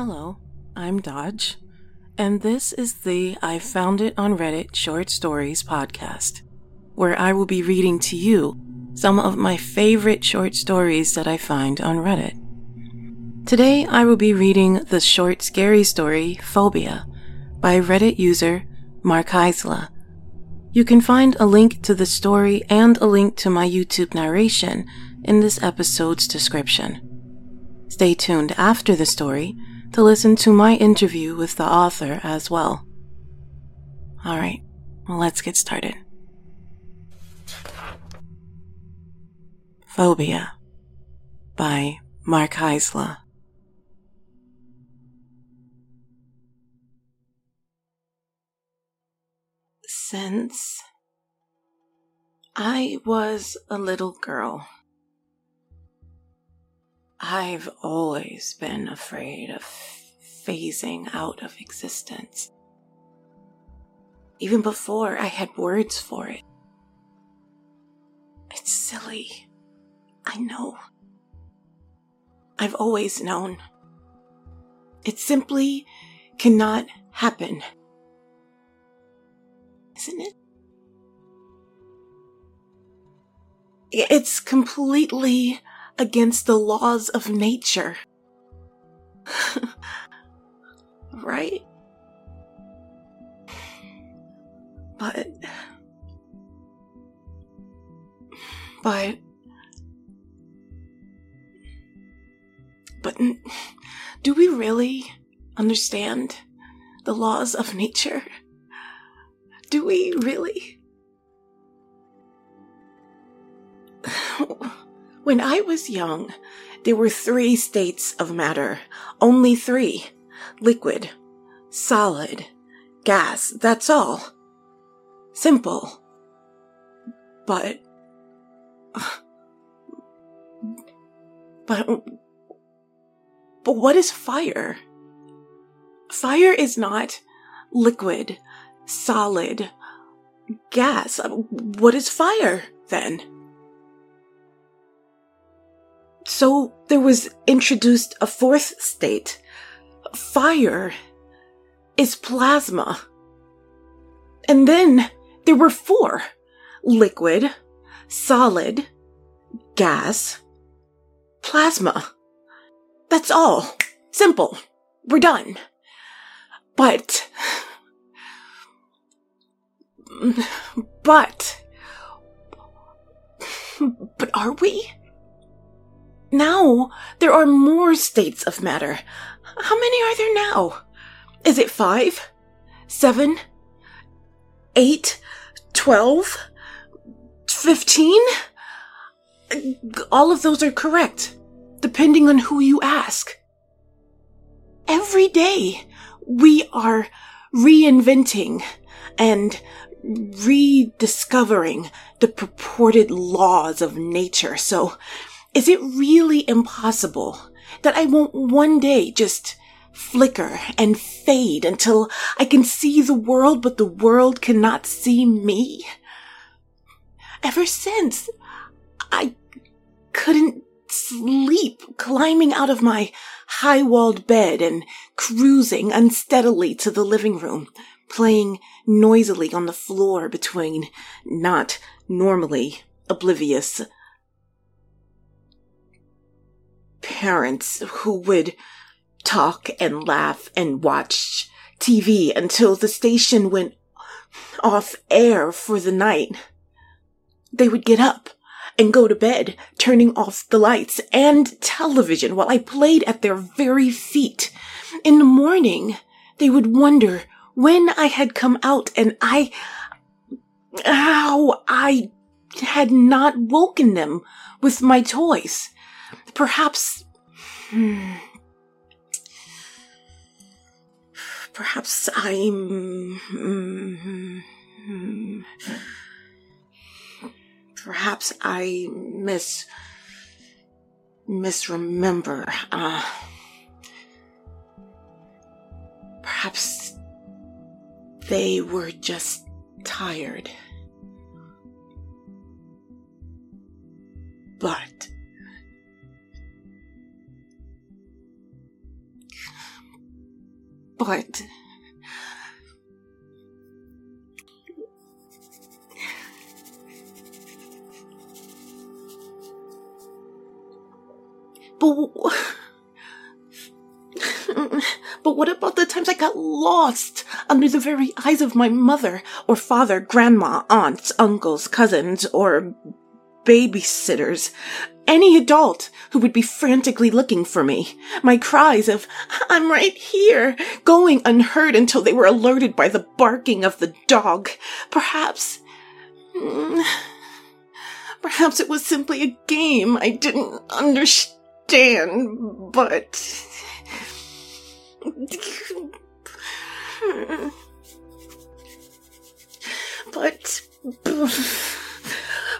Hello, I'm Dodge, and this is the I Found It on Reddit Short Stories podcast, where I will be reading to you some of my favorite short stories that I find on Reddit. Today I will be reading the short scary story Phobia by Reddit user Mark Heisler. You can find a link to the story and a link to my YouTube narration in this episode's description. Stay tuned after the story to listen to my interview with the author as well. Alright, well, let's get started. Phobia by Mark Heisler. Since I was a little girl, I've always been afraid of phasing out of existence. Even before I had words for it. It's silly. I know. I've always known. It simply cannot happen. Isn't it? It's completely against the laws of nature. right? But. But. But do we really understand the laws of nature? Do we really? When I was young, there were three states of matter. Only three. Liquid, solid, gas. That's all. Simple. But. But. But what is fire? Fire is not liquid, solid, gas. What is fire then? So there was introduced a fourth state. Fire is plasma. And then there were four. Liquid, solid, gas, plasma. That's all. Simple. We're done. But, but, but are we? Now, there are more states of matter. How many are there now? Is it five? Seven? Eight? Twelve? Fifteen? All of those are correct, depending on who you ask. Every day, we are reinventing and rediscovering the purported laws of nature. So is it really impossible that I won't one day just flicker and fade until I can see the world, but the world cannot see me? Ever since I couldn't sleep climbing out of my high walled bed and cruising unsteadily to the living room, playing noisily on the floor between not normally oblivious parents who would talk and laugh and watch TV until the station went off air for the night. They would get up and go to bed, turning off the lights and television while I played at their very feet. In the morning, they would wonder when I had come out and I, how I had not woken them with my toys. Perhaps. Hmm, perhaps I'm. Hmm, perhaps I miss. misremember. Uh, perhaps they were just tired. But but. But. But what about the times I got lost under the very eyes of my mother or father, grandma, aunts, uncles, cousins, or babysitters? Any adult who would be frantically looking for me. My cries of, I'm right here, going unheard until they were alerted by the barking of the dog. Perhaps. Mm, perhaps it was simply a game I didn't understand, but. But.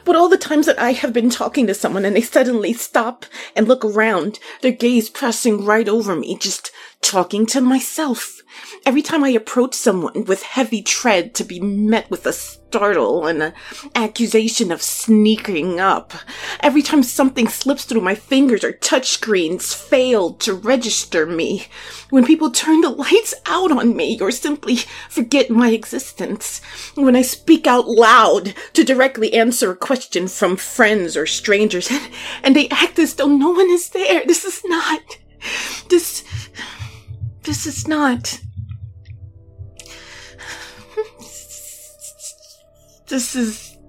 But all the times that I have been talking to someone and they suddenly stop and look around, their gaze pressing right over me, just talking to myself. Every time I approach someone with heavy tread to be met with a startle and an accusation of sneaking up. Every time something slips through my fingers or touchscreens fail to register me. When people turn the lights out on me or simply forget my existence. When I speak out loud to directly answer a question from friends or strangers and, and they act as though no one is there. This is not. This. This is not. This is.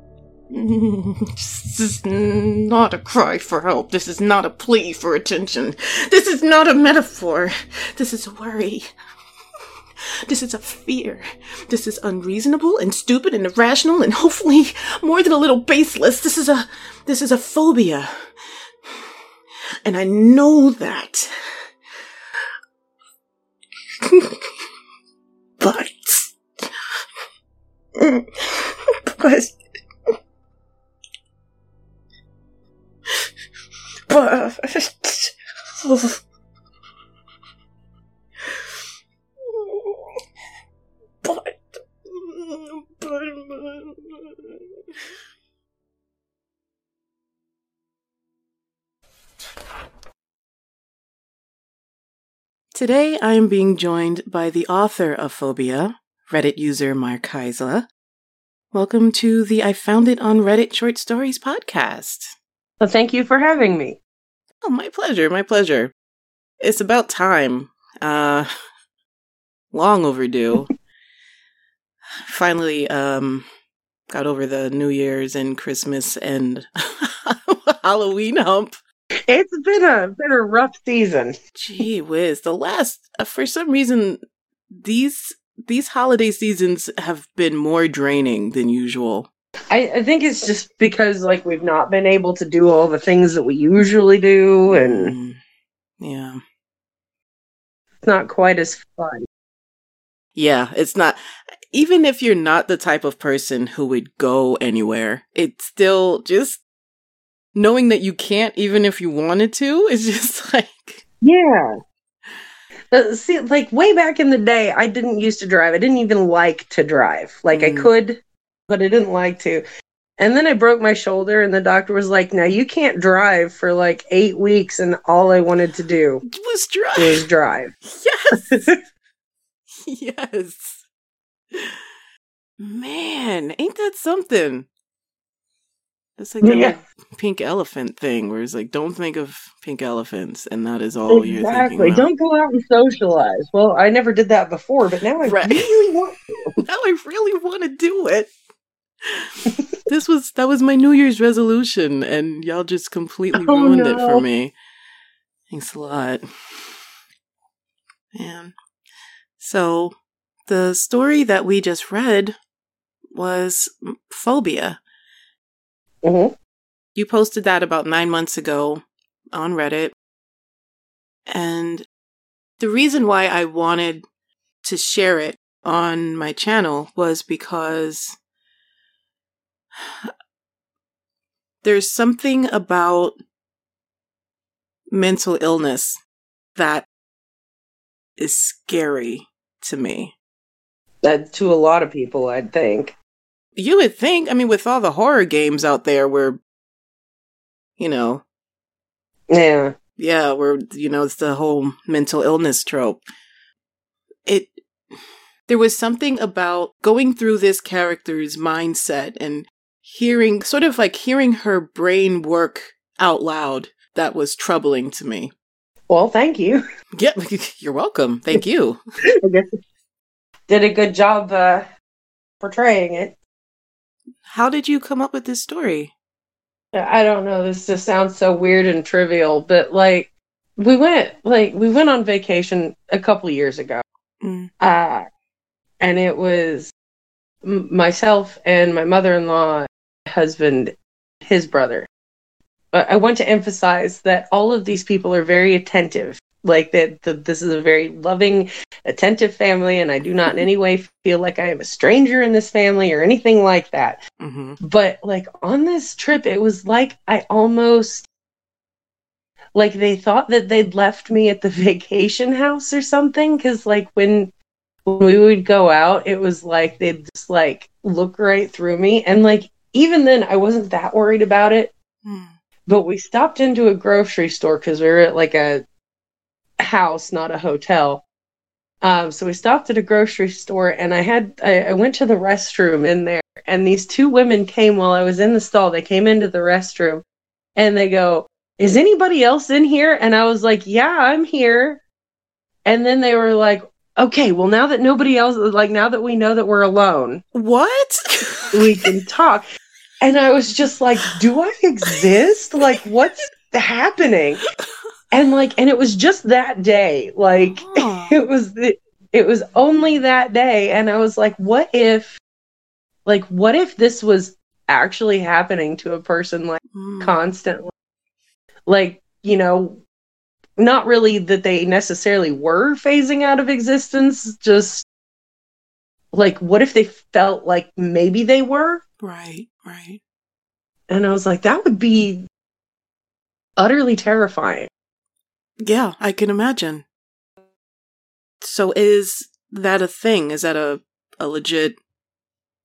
This is not a cry for help. This is not a plea for attention. This is not a metaphor. This is worry. This is a fear. This is unreasonable and stupid and irrational and hopefully more than a little baseless. This is a, this is a phobia. And I know that. but, but, but, but, but, Today I am being joined by the author of Phobia, Reddit user Mark Heisler. Welcome to the I Found It on Reddit Short Stories podcast. Well, thank you for having me. Oh, my pleasure, my pleasure. It's about time. Uh long overdue. Finally um got over the New Year's and Christmas and Halloween hump. It's been a been a rough season. Gee whiz. The last uh, for some reason these these holiday seasons have been more draining than usual. I, I think it's just because like we've not been able to do all the things that we usually do and Mm, yeah. it's not quite as fun. Yeah, it's not even if you're not the type of person who would go anywhere, it's still just knowing that you can't even if you wanted to is just like Yeah. Uh, see, like way back in the day, I didn't used to drive. I didn't even like to drive. Like I Mm. could, but I didn't like to. And then I broke my shoulder, and the doctor was like, "Now you can't drive for like eight weeks." And all I wanted to do was dry. was drive. Yes. yes. Man, ain't that something? It's like Yeah. pink elephant thing where it's like, don't think of pink elephants, and that is all you're thinking exactly. Don't go out and socialize. Well, I never did that before, but now I Right. really want. now I really want to do it. this was that was my New Year's resolution, and y'all just completely Oh, ruined it for me. Thanks a lot, man. So the story that we just read was phobia. Mhm. You posted that about nine months ago on Reddit. And the reason why I wanted to share it on my channel was because there's something about mental illness that is scary to me. That to a lot of people, I'd think. You would think, I mean, with all the horror games out there where, you know, Yeah. yeah, where, you know, it's the whole mental illness trope. it there was something about going through this character's mindset and hearing sort of like hearing her brain work out loud that was troubling to me. Well, thank you. Yeah, you're welcome. Thank you. Did a good job uh, portraying it. How did you come up with this story? I don't know. This just sounds so weird and trivial, but like we went like we went on vacation a couple years ago, Mm. uh, and it was m- myself and my mother-in-law, husband, his brother. But I want to emphasize that all of these people are very attentive. Like that, that this is a very loving, attentive family, and I do not in any way feel like I am a stranger in this family or anything like that. hmm But like on this trip, it was like I almost like they thought that they'd left me at the vacation house or something. Cause like when when we would go out, it was like they'd just like look right through me. And like even then I wasn't that worried about it. Hmm. But we stopped into a grocery store because we were at like a house, not a hotel. Um, so we stopped at a grocery store and I had I, I went to the restroom in there and these two women came while I was in the stall. They came into the restroom and they go, Is anybody else in here? And I was like, Yeah, I'm here. And then they were like, Okay, well now that nobody else like now that we know that we're alone, What? we can talk. And I was just like, do I exist? Like, what's happening? And like, and it was just that day. Like, Huh. it was the, it was only that day. And I was like, what if, like, what if this was actually happening to a person like Hmm. constantly? Like, you know, not really that they necessarily were phasing out of existence, just like, what if they felt like maybe they were? Right, right. And I was like, that would be utterly terrifying. Yeah, I can imagine. So is that a thing? Is that a, a legit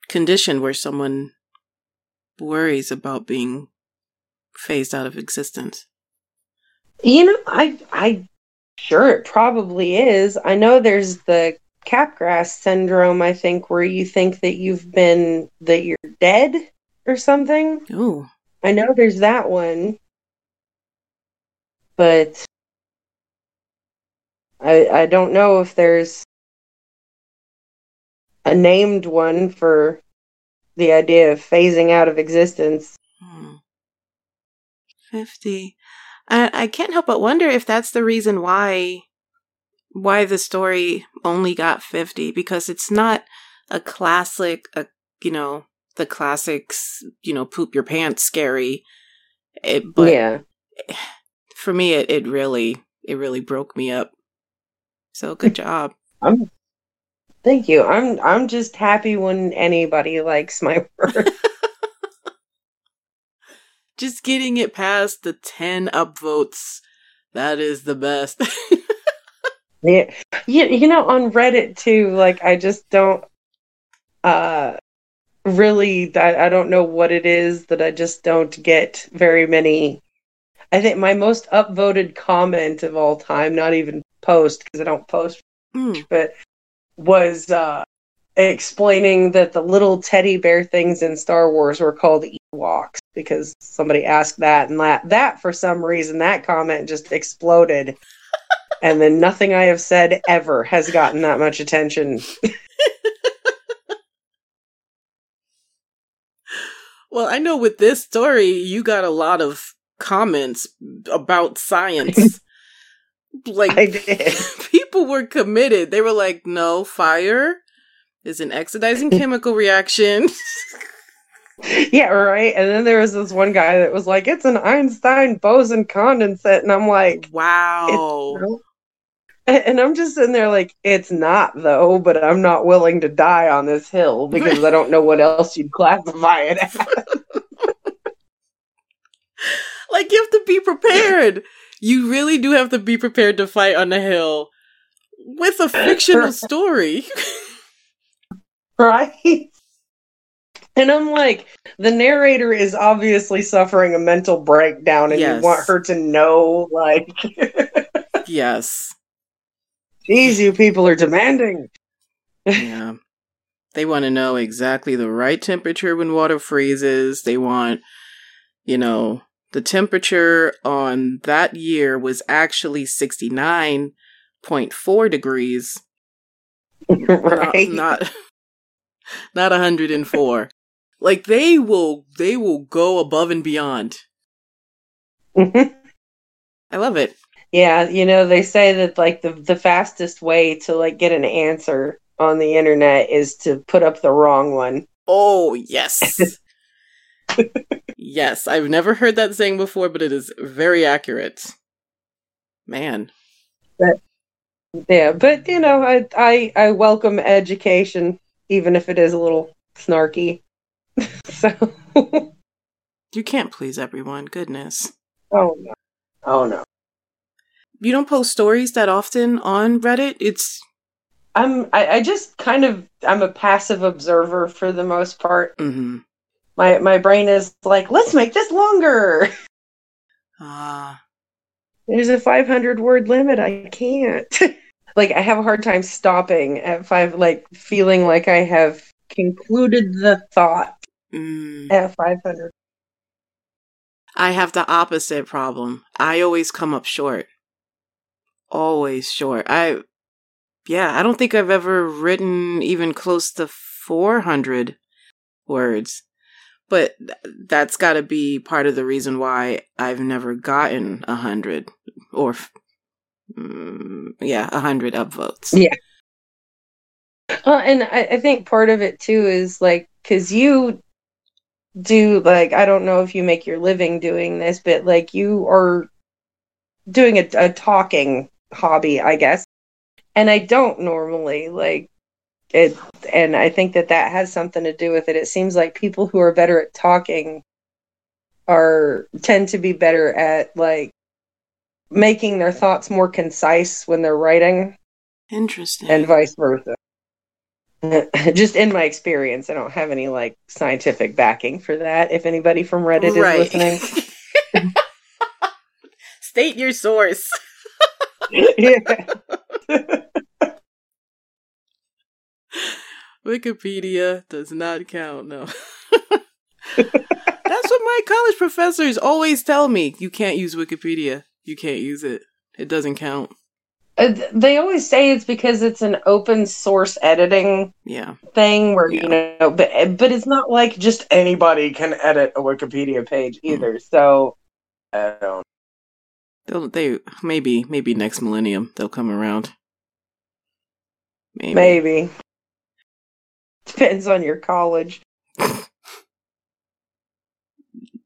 condition where someone worries about being phased out of existence? You know, I I sure it probably is. I know there's the Capgras syndrome, I think, where you think that you've been that you're dead or something. Oh, I know there's that one. But I I don't know if there's a named one for the idea of phasing out of existence. hmm. 50. I, I can't help but wonder if that's the reason why why the story only got 50 because it's not a classic a, you know the classics you know poop your pants scary it, but yeah. for me it, it really it really broke me up so good job I'm Thank you. I'm I'm just happy when anybody likes my work. just getting it past the 10 upvotes that is the best yeah. You, you know on Reddit too like I just don't uh really I, I don't know what it is that I just don't get very many I think my most upvoted comment of all time, not even post because I don't post Mm, but was uh, explaining that the little teddy bear things in Star Wars were called Ewoks because somebody asked that, and that that for some reason that comment just exploded, and then nothing I have said ever has gotten that much attention. well i know with this story you got a lot of comments about science like I did. people were committed. They were like, no, fire is an oxidizing chemical reaction. Yeah, right. And then there was this one guy that was like, "It's an Einstein boson condensate," and I'm like, wow. And and I'm just sitting there like, it's not though, but I'm not willing to die on this hill because I don't know what else you'd classify it as. Like, you have to be prepared. You really do have to be prepared to fight on the hill with a fictional story. right? And I'm like, the narrator is obviously suffering a mental breakdown, and Yes. you want her to know, like, yes. Jeez, you people are demanding. yeah. They want to know exactly the right temperature when water freezes. They want, you know, the temperature on that year was actually 69.4 degrees. right. Not, not, not 104. like they will, they will go above and beyond. I love it. Yeah, you know, they say that like the the fastest way to like get an answer on the internet is to put up the wrong one. Oh, yes. Yes, I've never heard that saying before, but it is very accurate. Man. But, yeah, but you know, I I I welcome education even if it is a little snarky. so You can't please everyone, goodness. Oh no. Oh no. You don't post stories that often on Reddit? It's I'm I, I just kind of I'm a passive observer for the most part. mm-hmm. My my brain is like, let's make this longer. Ah. There's a 500 word limit. I can't. like I have a hard time stopping at five. Like feeling like I have concluded the thought mm. at 500. I have the opposite problem. I always come up short. Always short. I yeah, I don't think I've ever written even close to 400 words. But th- that's got to be part of the reason why I've never gotten a hundred or, mm, yeah, a hundred upvotes. Yeah. Well, and I, I think part of it too is like because you do like I don't know if you make your living doing this, but like you are doing a, a talking hobby, I guess. And I don't normally like it, and I think that that has something to do with it. It seems like people who are better at talking are tend to be better at like making their thoughts more concise when they're writing Interesting. and vice versa. Just in my experience, I don't have any like scientific backing for that. If anybody from Reddit is listening, State your source. yeah. Wikipedia does not count, no. That's what my college professors always tell me. You can't use Wikipedia. You can't use it. It doesn't count. Uh, they always say it's because it's an open source editing Yeah. thing where Yeah. you know, but but it's not like just anybody can edit a Wikipedia page either. So I don't. They'll they maybe maybe next millennium they'll come around. Maybe. Maybe depends on your college.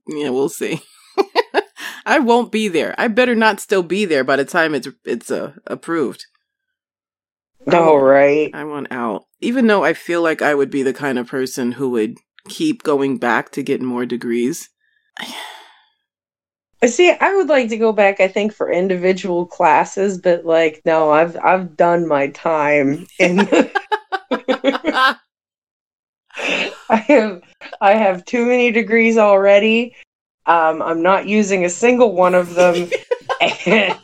Yeah, we'll see. I won't be there. I better not still be there by the time it's it's uh, approved. All right. I want out. Even though I feel like I would be the kind of person who would keep going back to get more degrees. I see, I would like to go back. I think for individual classes, but like, no, I've I've done my time in. I have I have too many degrees already. Um, I'm not using a single one of them.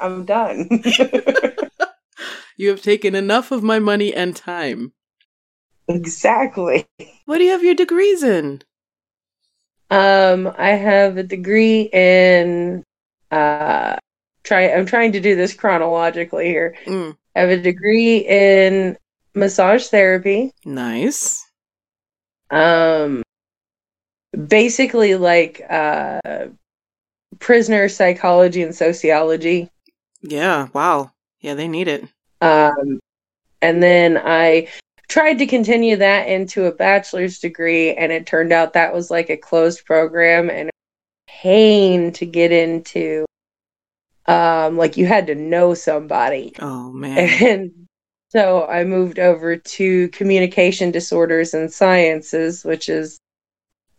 I'm done. you have taken enough of my money and time. exactly. What do you have your degrees in? Um, I have a degree in uh try I'm trying to do this chronologically here. Mm, I have a degree in massage therapy. nice. Um basically like uh prisoner psychology and sociology. Yeah, wow. Yeah, they need it. Um and then I tried to continue that into a bachelor's degree and it turned out that was like a closed program and pain to get into. Um like you had to know somebody. Oh man. And so I moved over to communication disorders and sciences, which is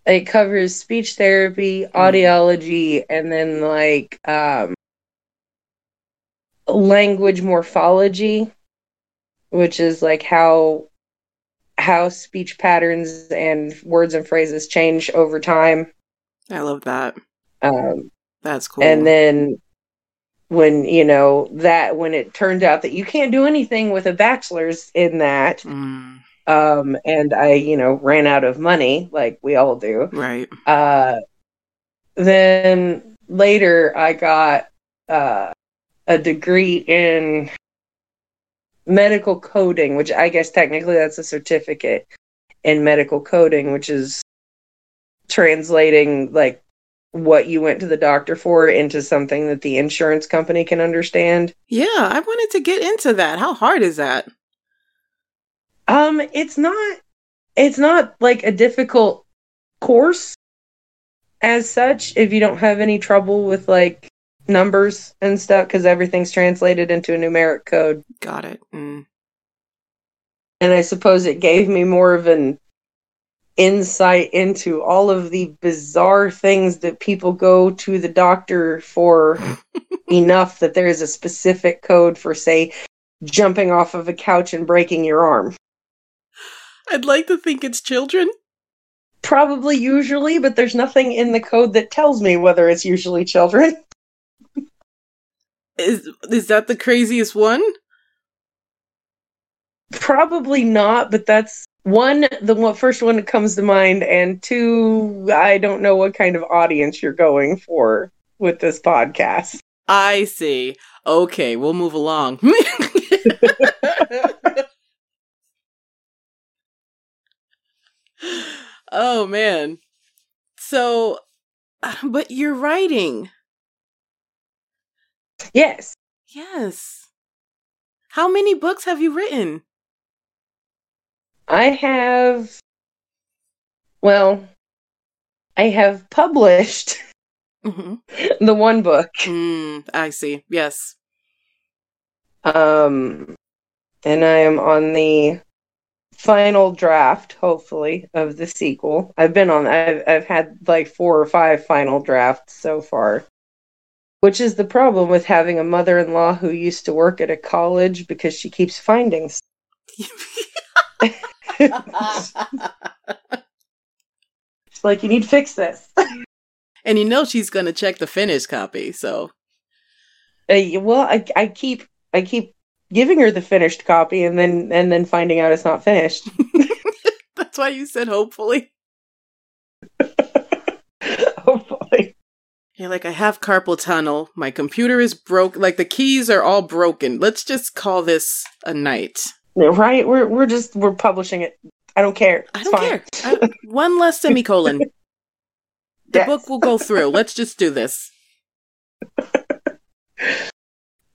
it covers speech therapy, audiology, and then like um, language morphology, which is like how how speech patterns and words and phrases change over time. I love that. Um, That's cool. and then when you know that when it turned out that you can't do anything with a bachelor's in that Mm, um and i you know ran out of money like we all do right. uh then later i got uh a degree in medical coding which i guess technically that's a certificate in medical coding which is translating like what you went to the doctor for into something that the insurance company can understand Yeah, I wanted to get into that. How hard is that? Um, it's not it's not like a difficult course as such if you don't have any trouble with like numbers and stuff because everything's translated into a numeric code. Got it. Mm. And I suppose it gave me more of an insight into all of the bizarre things that people go to the doctor for enough that there is a specific code for say jumping off of a couch and breaking your arm. I'd like to think it's children. Probably usually, but there's nothing in the code that tells me whether it's usually children. Is is that the craziest one? Probably not, but that's one, the one, first one that comes to mind, and two, I don't know what kind of audience you're going for with this podcast. I see. Okay, we'll move along. oh man. So but you're writing. Yes, Yes. How many books have you written? I have, well, I have published hmm the one book. Mm, I see. Yes. Um, and I am on the final draft, hopefully, of the sequel. I've been on. I've I've had like four or five final drafts so far, which is the problem with having a mother-in-law who used to work at a college because she keeps finding. It's like you need to fix this. and you know she's going to check the finished copy, so Uh, well, I I keep I keep giving her the finished copy and then and then finding out it's not finished. that's why you said hopefully. Hopefully. You're like, I have carpal tunnel. My computer is broke. Like the keys are all broken. Let's just call this a night. Right? We're we're just we're publishing it. I don't care. I don't fine. care. I- one less semicolon. The Yes. book will go through. Let's just do this.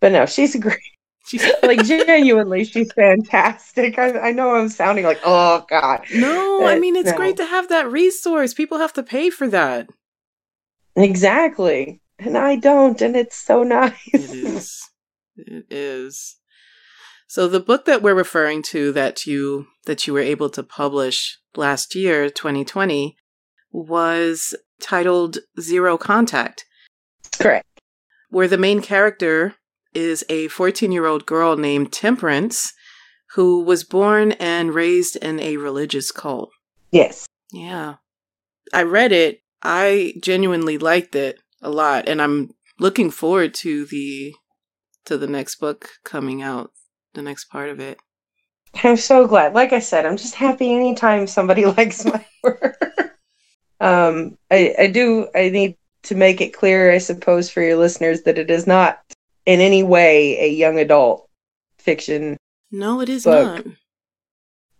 But no, she's great. She's Like genuinely, she's fantastic. I, I know I'm sounding like, oh god. no, I mean it's no. great to have that resource. People have to pay for that. Exactly. And I don't, and it's so nice. It is. It is. So the book that we're referring to that you that you were able to publish last year, 2020, was titled Zero Contact, Correct. where the main character is a 14-year-old girl named Temperance who was born and raised in a religious cult. Yes. Yeah. I read it. I genuinely liked it a lot and I'm looking forward to the to the next book coming out, the next part of it. I'm so glad. Like I said, I'm just happy anytime somebody likes my work. um, I, I do. I need to make it clear, I suppose, for your listeners that it is not in any way a young adult fiction. No, it is Book. not.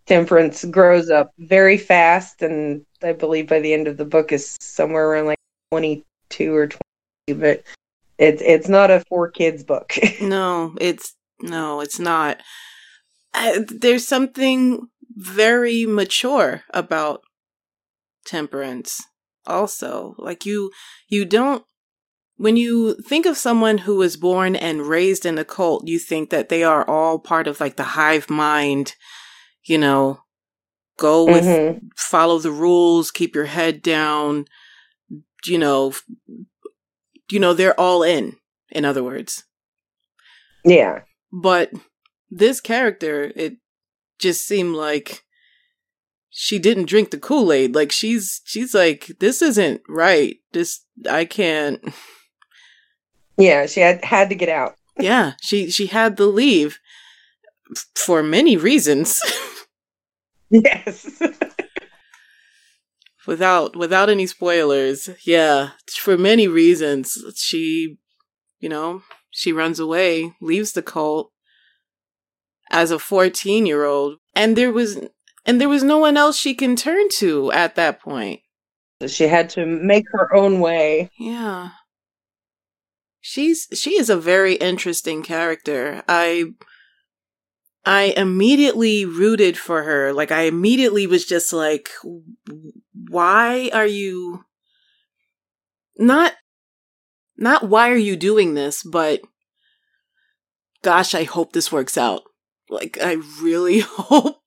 Temperance grows up very fast, and I believe by the end of the book is somewhere around like 22 or 20. But it's it's not a for kids book. No, it's no, it's not. Uh, there's something very mature about temperance also. Like you you don't when you think of someone who was born and raised in a cult, you think that they are all part of like the hive mind, you know, go with Mhm. follow the rules, keep your head down, you know, you know, they're all in, in other words. Yeah. But this character, it just seemed like she didn't drink the Kool-Aid. Like she's she's like, this isn't right. This I can't Yeah, she had had to get out. yeah, she she had to leave for many reasons. Yes. without without any spoilers. Yeah, for many reasons. She, you know, she runs away, leaves the cult as a 14-year-old, and there was and there was no one else she can turn to at that point. she had to make her own way. Yeah. She's she is a very interesting character. I I immediately rooted for her. Like I immediately was just like why are you not not why are you doing this, but gosh, I hope this works out. Like I really hope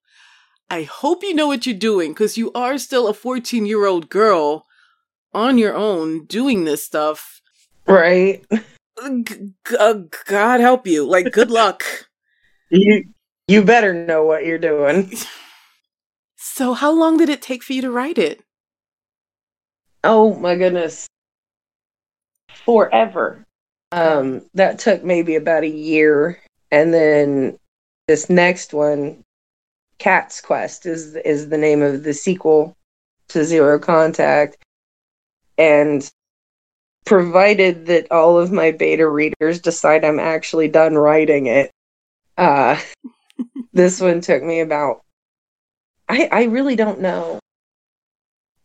I hope you know what you're doing cuz you are still a 14-year-old girl on your own doing this stuff. Right. G- uh, God help you. Like good luck. You you better know what you're doing. So how long did it take for you to write it? Oh my goodness. Forever. Um that took maybe about a year. And then this next one Cat's Quest is is the name of the sequel to Zero Contact. And provided that all of my beta readers decide I'm actually done writing it uh this one took me about I I really don't know.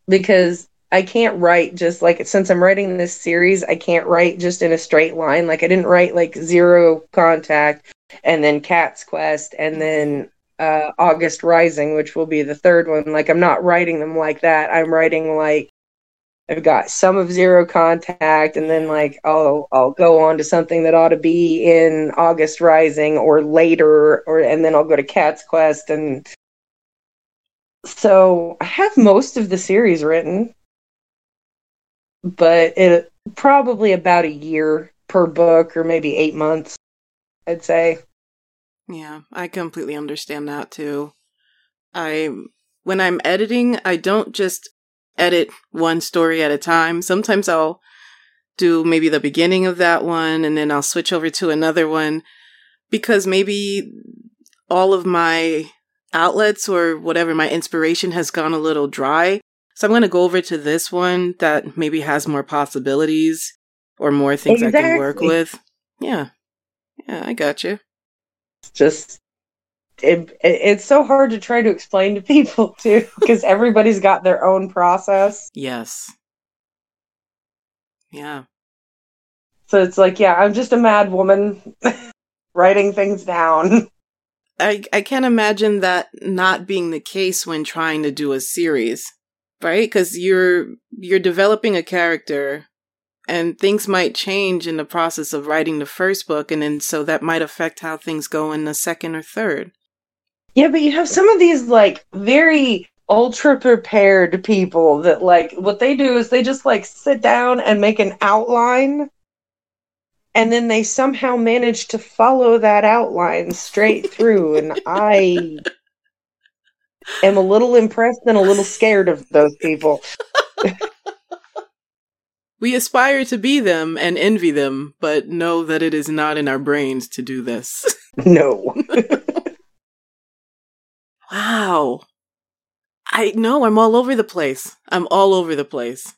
Because I can't write just like since I'm writing this series, I can't write just in a straight line. Like I didn't write like Zero Contact and then Cat's Quest and then uh August Rising, which will be the third one. Like I'm not writing them like that. I'm writing like I've got some of Zero Contact and then like I'll I'll go on to something that ought to be in August Rising or later or and then I'll go to Cat's Quest and so I have most of the series written, but it probably about a year per book or maybe eight months, I'd say. Yeah, I completely understand that too. I when I'm editing, I don't just edit one story at a time. Sometimes I'll do maybe the beginning of that one and then I'll switch over to another one because maybe all of my outlets or whatever my inspiration has gone a little dry. So I'm going to go over to this one that maybe has more possibilities or more things I can work with. Yeah. Yeah, I got you. It's just it, it's so hard to try to explain to people too because everybody's got their own process. Yes. Yeah. So it's like, yeah, I'm just a mad woman writing things down. I I can't imagine that not being the case when trying to do a series, right? Because you're you're developing a character, and things might change in the process of writing the first book, and then so that might affect how things go in the second or third. Yeah, but you have some of these like very ultra prepared people that like what they do is they just like sit down and make an outline and then they somehow manage to follow that outline straight through and I am a little impressed and a little scared of those people. We aspire to be them and envy them, but know that it is not in our brains to do this. No. wow. I know, I'm all over the place. I'm all over the place.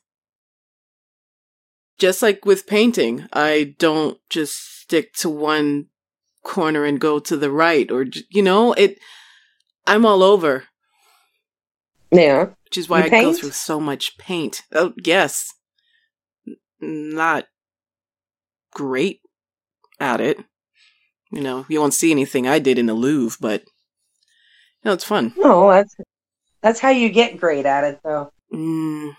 Just like with painting, I don't just stick to one corner and go to the right or you know, it I'm all over, Yeah. which is why You I go through so much paint. Oh, yes. Not great at it. You know, you won't see anything I did in the Louvre, but you know, it's fun. No, that's that's how you get great at it though. Mm,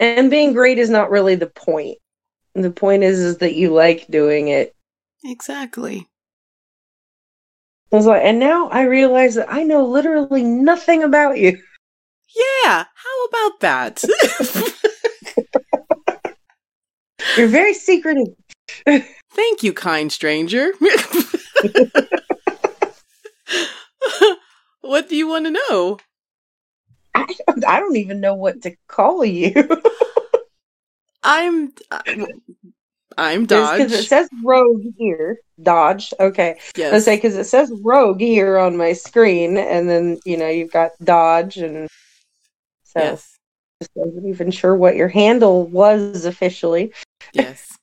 And being great is not really the point. The point is is that you like doing it. exactly. I was like, and now I realize that I know literally nothing about you. Yeah, how about that? You're very secretive. Thank you, kind stranger. what do you want to know? I don't, I don't even know what to call you. I'm uh, I'm Dodge. Because it says Rogue here. Dodge. Okay. yes. I say because it says Rogue here on my screen, and then you know you've got Dodge, and so yes. just wasn't even sure what your handle was officially. Yes.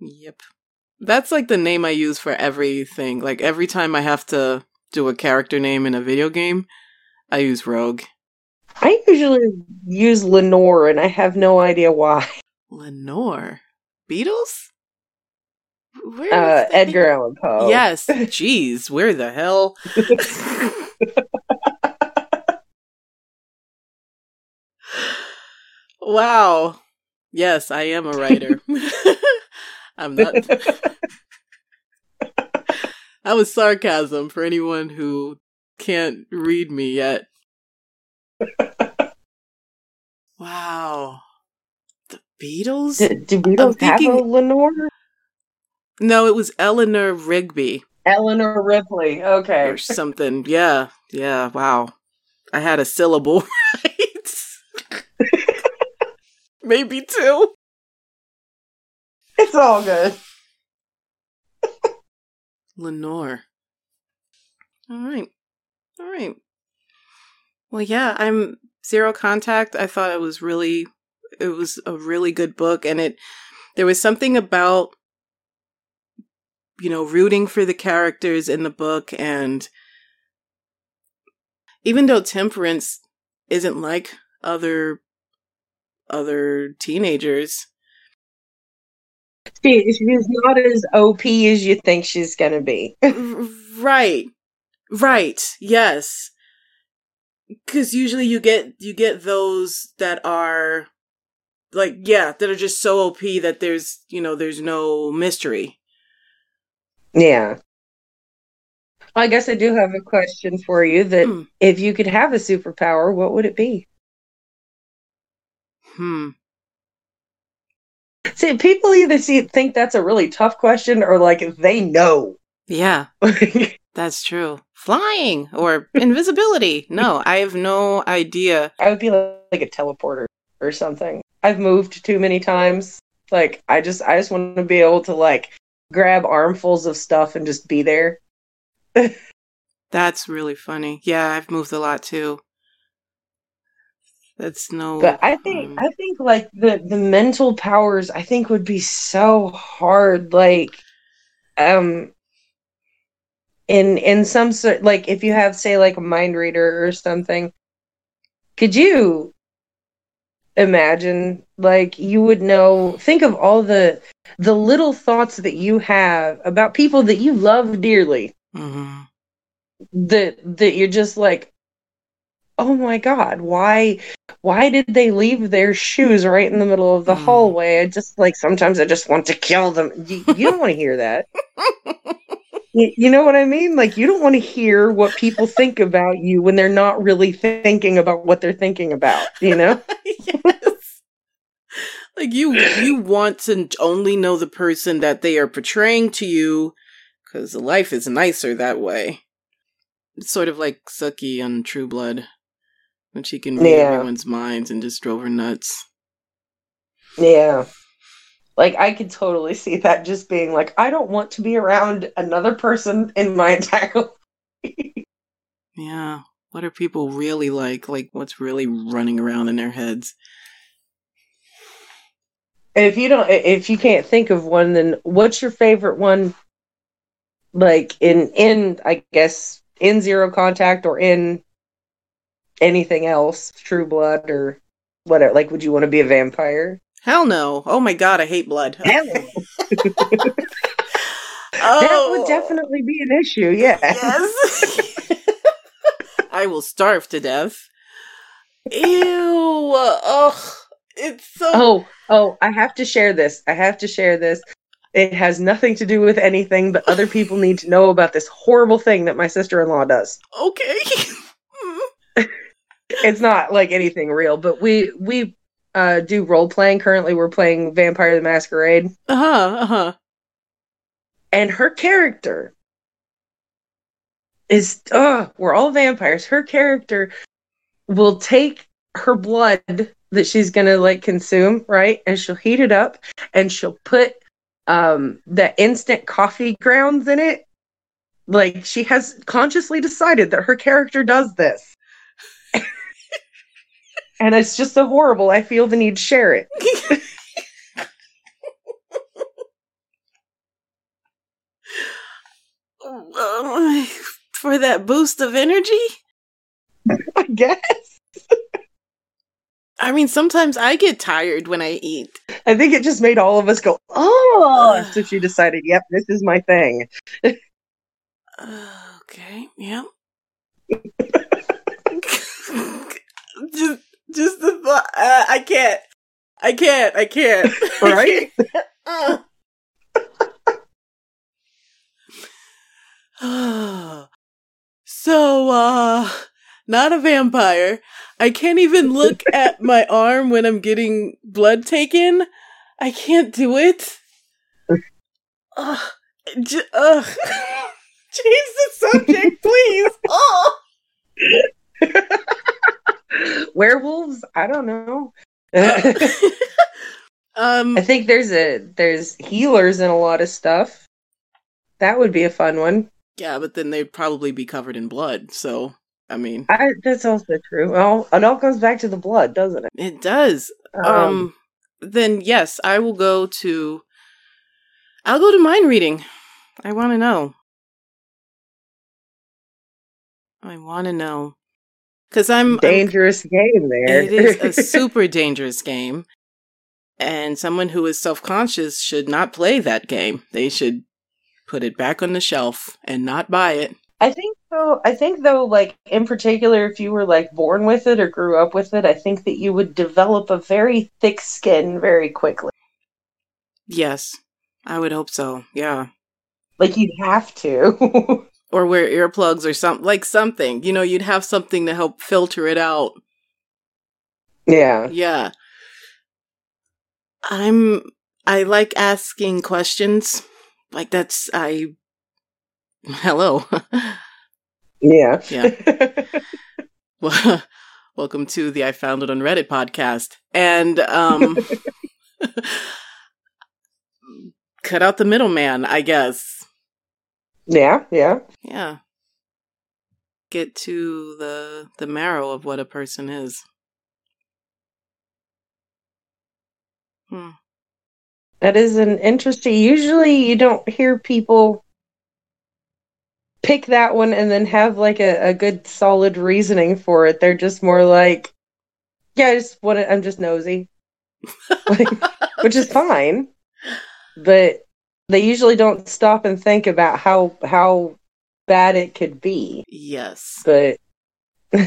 yep. That's like the name I use for everything. Like every time I have to do a character name in a video game, I use Rogue. I usually use Lenore, and I have no idea why. Lenore. Beatles? Where Uh. Edgar Allan Poe. Yes. Jeez, where the hell? wow. Yes, I am a writer. I'm not. that was sarcasm for anyone who can't read me yet. Wow. The Beatles? Do, do Beatles have a thinking- Lenore? no, it was Eleanor Rigby. Eleanor Ripley. Okay. or something. Yeah, yeah. Wow, I had a syllable right. Maybe two. It's all good. Lenore. All right, all right. Well, yeah, I'm zero contact. I thought it was really, it was a really good book, and it there was something about you know rooting for the characters in the book and even though temperance isn't like other other teenagers She, she's not as OP as you think she's gonna be. Right right yes because usually you get you get those that are like yeah that are just so op that there's you know there's no mystery Yeah. I guess I do have a question for you that Hmm. if you could have a superpower, what would it be? Hmm See, people either see think that's a really tough question or like they know. yeah that's true flying or invisibility no i have no idea I would be like, like a teleporter or something. I've moved too many times. Like I just I just want to be able to like grab armfuls of stuff and just be there. That's really funny. Yeah, I've moved a lot too. That's no. But I think um, I think like the the mental powers I think would be so hard like um in in some sort like if you have say like a mind reader or something could you imagine like you would know think of all the the little thoughts that you have about people that you love dearly mhm. that that you're just like oh my god why why did they leave their shoes right in the middle of the Mm. hallway i just like sometimes i just want to kill them you, you don't want to hear that you, you know what i mean like you don't want to hear what people think about you when they're not really thinking about what they're thinking about you know yes. Like you, you want to only know the person that they are portraying to you, because life is nicer that way. It's sort of like Sookie on True Blood, when she can read Yeah. everyone's minds and just drove her nuts. yeah like i could totally see that just being like i don't want to be around another person in my entire life Yeah. What are people really like? Like, what's really running around in their heads? if you don't if you can't think of one then what's your favorite one like in in i guess in zero contact or in anything else true blood or whatever like would you want to be a vampire Hell no. Oh my god, I hate blood. that oh. would definitely be an issue yeah Yes. I will starve to death. Ew. Ugh. It's so. oh oh i have to share this i have to share this it has nothing to do with anything but other people need to know about this horrible thing that my sister-in-law does Okay. it's not like anything real but we we uh do role playing currently we're playing vampire the masquerade uh huh. Uh huh. and her character is uh we're all vampires her character will take her blood that she's gonna like consume, right? And she'll heat it up and she'll put um the instant coffee grounds in it. Like she has consciously decided that her character does this. And it's just so horrible. I feel the need to share it. For that boost of energy? I guess. I mean, sometimes I get tired when I eat. I think it just made all of us go, oh. So she decided, yep, this is my thing. Okay, yep. just, just the thought. Uh, I can't. I can't. I can't. Right? I can't. so, uh, not a vampire. I can't even look at my arm when I'm getting blood taken. I can't do it. Ugh. J- ugh. Change the subject, please. Oh. Werewolves? I don't know. um, I think there's a there's healers in a lot of stuff. That would be a fun one. yeah, but then they'd probably be covered in blood. So, I mean, I, that's also true. Well, it all comes back to the blood, doesn't it? it does. Um, then yes, I will go to. I'll go to mind reading. I want to know. I want to know because I'm, I'm dangerous game there. It is a super dangerous game. And someone who is self conscious should not play that game. They should put it back on the shelf and not buy it. I think so. I think though, like in particular, if you were like born with it or grew up with it, I think that you would develop a very thick skin very quickly. Yes, I would hope so. Yeah. Like you'd have to. Or wear earplugs or something, like something. You know, you'd have something to help filter it out. yeah. Yeah. I'm, I like asking questions. Like that's, I, hello. Yeah. Yeah. Well, welcome to the I Found It on Reddit podcast. And um cut out the middleman, I guess. Yeah. Yeah. Yeah. Get to the the marrow of what a person is. Hmm. That is an interesting. Usually, you don't hear people pick that one and then have like a, a good solid reasoning for it. They're just more like, yeah, I just want to. I'm just nosy, like, which is fine. But they usually don't stop and think about how how bad it could be. Yes. But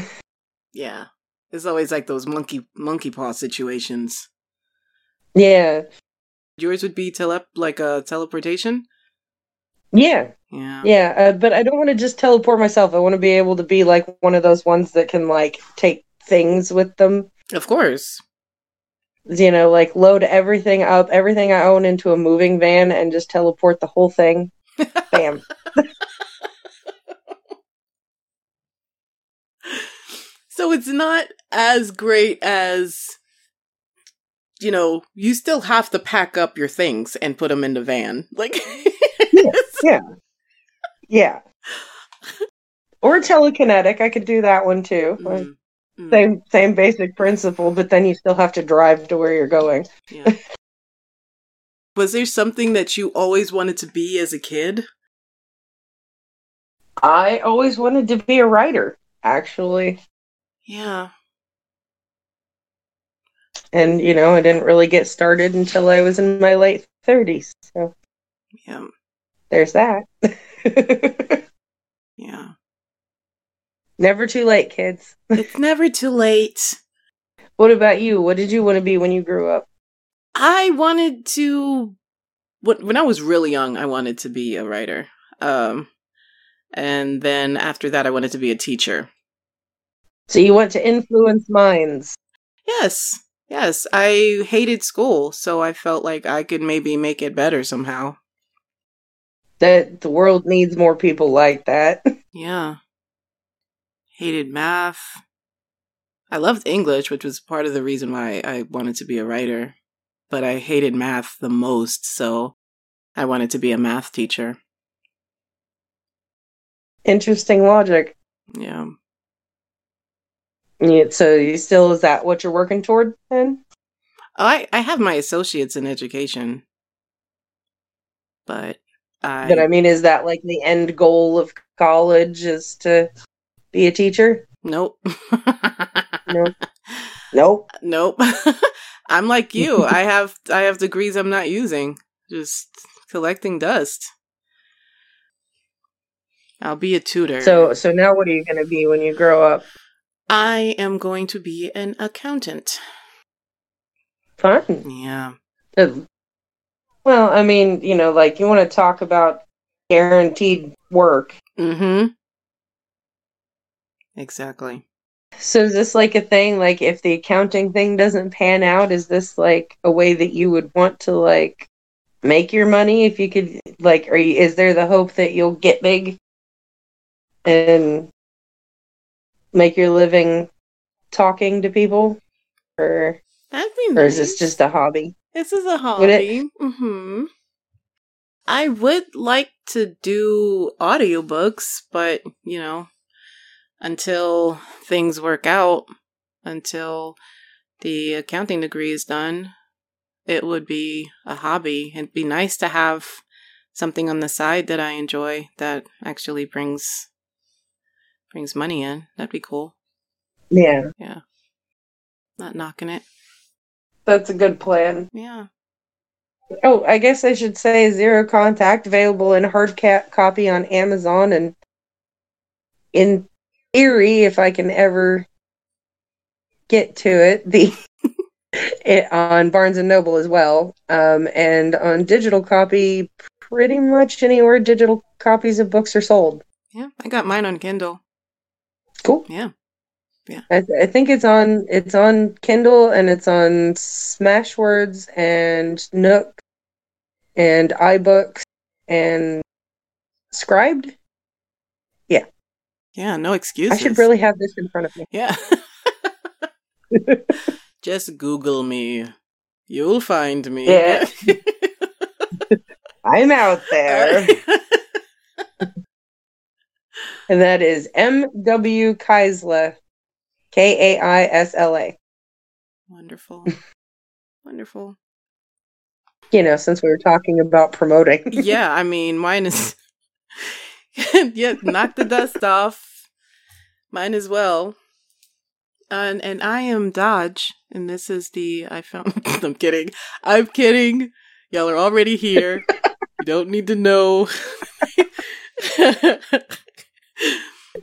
Yeah. It's always like those monkey monkey paw situations. yeah, Yours would be tele like a teleportation? yeah, Yeah. yeah. Uh, but I don't want to just teleport myself. I want to be able to be like one of those ones that can like take things with them. Of course. You know, like load everything up, everything I own into a moving van and just teleport the whole thing. Bam. So it's not as great as you know, you still have to pack up your things and put them in the van. Like Yeah. Yeah. Or telekinetic, I could do that one too. Like, Mm, Same same basic principle, but then you still have to drive to where you're going. yeah. Was there something that you always wanted to be as a kid? I always wanted to be a writer, actually. Yeah. And you know, I didn't really get started until I was in my late 30s. So Yeah. there's that. Yeah. Never too late, kids. It's never too late. What about you? What did you want to be when you grew up? I wanted to when when I was really young, I wanted to be a writer. Um and then after that I wanted to be a teacher. So you want to influence minds. Yes. Yes, I hated school, so I felt like I could maybe make it better somehow. That the world needs more people like that. Yeah. Hated math. I loved English, which was part of the reason why I wanted to be a writer, but I hated math the most, so I wanted to be a math teacher. Interesting logic. Yeah. Yeah, so you still is that what you're working toward then? Oh, I I have my associates in education. But I But I mean, is that like the end goal of college is to be a teacher? Nope. No. Nope. nope. I'm like you. I have I have degrees I'm not using. Just collecting dust. I'll be a tutor. So so now what are you going to be when you grow up? I am going to be an accountant. Fun. Yeah. Well, I mean, you know, like you want to talk about guaranteed work. Mm-hmm. Exactly. So is this like a thing like if the accounting thing doesn't pan out is this like a way that you would want to like make your money if you could like or is there the hope that you'll get big and make your living talking to people or That'd be or is this just a hobby? This is a hobby. Mm-hmm. I would like to do audiobooks, but you know, until things work out, until the accounting degree is done, it would be a hobby. It'd be nice to have something on the side that I enjoy that actually brings brings money in. That'd be cool. Yeah. Yeah. Not knocking it. That's a good plan. Yeah. Oh, I guess I should say Zero Contact available in hard ca- copy on Amazon and in theory, if I can ever get to it, the it, on Barnes and Noble as well, um, and on digital copy, pretty much anywhere digital copies of books are sold. Yeah. I got mine on Kindle. Cool. Yeah. I, th- I think it's on it's on Kindle and it's on Smashwords and Nook and iBooks and Scribd. Yeah, no excuses. I should really have this in front of me. Yeah. Just Google me. You'll find me. Yeah. I'm out there. and that is M.W. Kaisla, K A I S L A. Wonderful. Wonderful. You know, since we were talking about promoting. Yeah, I mean, mine is. yeah, knock the dust off. Mine as well. And and I am Dutch, and this is the I found. I'm kidding. I'm kidding. Y'all are already here. you don't need to know.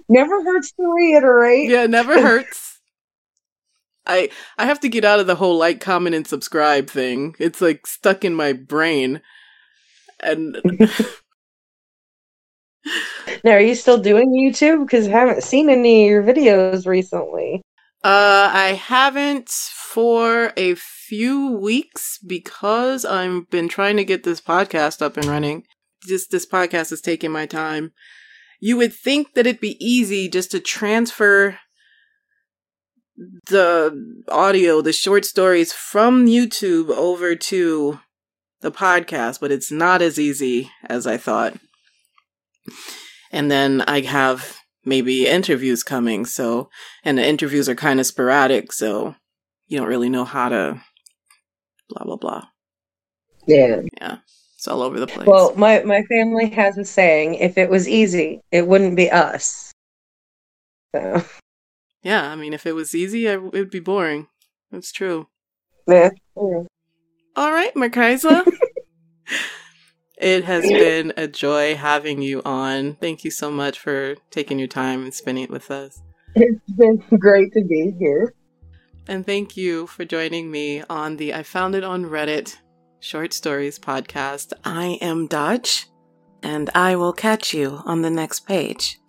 Never hurts to reiterate. yeah, never hurts. I I have to get out of the whole like, comment, and subscribe thing. It's like stuck in my brain. And Now, are you still doing YouTube? Because I haven't seen any of your videos recently. uh I haven't for a few weeks because I've been trying to get this podcast up and running. Just this podcast is taking my time. You would think that it'd be easy just to transfer the audio, the short stories from YouTube over to the podcast, but it's not as easy as I thought. And then I have maybe interviews coming, so, and the interviews are kind of sporadic, so you don't really know how to blah, blah, blah. Yeah. Yeah. It's all over the place. Well, my, my family has a saying if it was easy, it wouldn't be us. So, yeah, I mean, if it was easy, I, it would be boring. That's true. yeah. yeah. All right, Markaisa. it has been a joy having you on. Thank you so much for taking your time and spending it with us. It's been great to be here. And thank you for joining me on the I Found It on Reddit Short Stories podcast. I am Dutch, and I will catch you on the next page.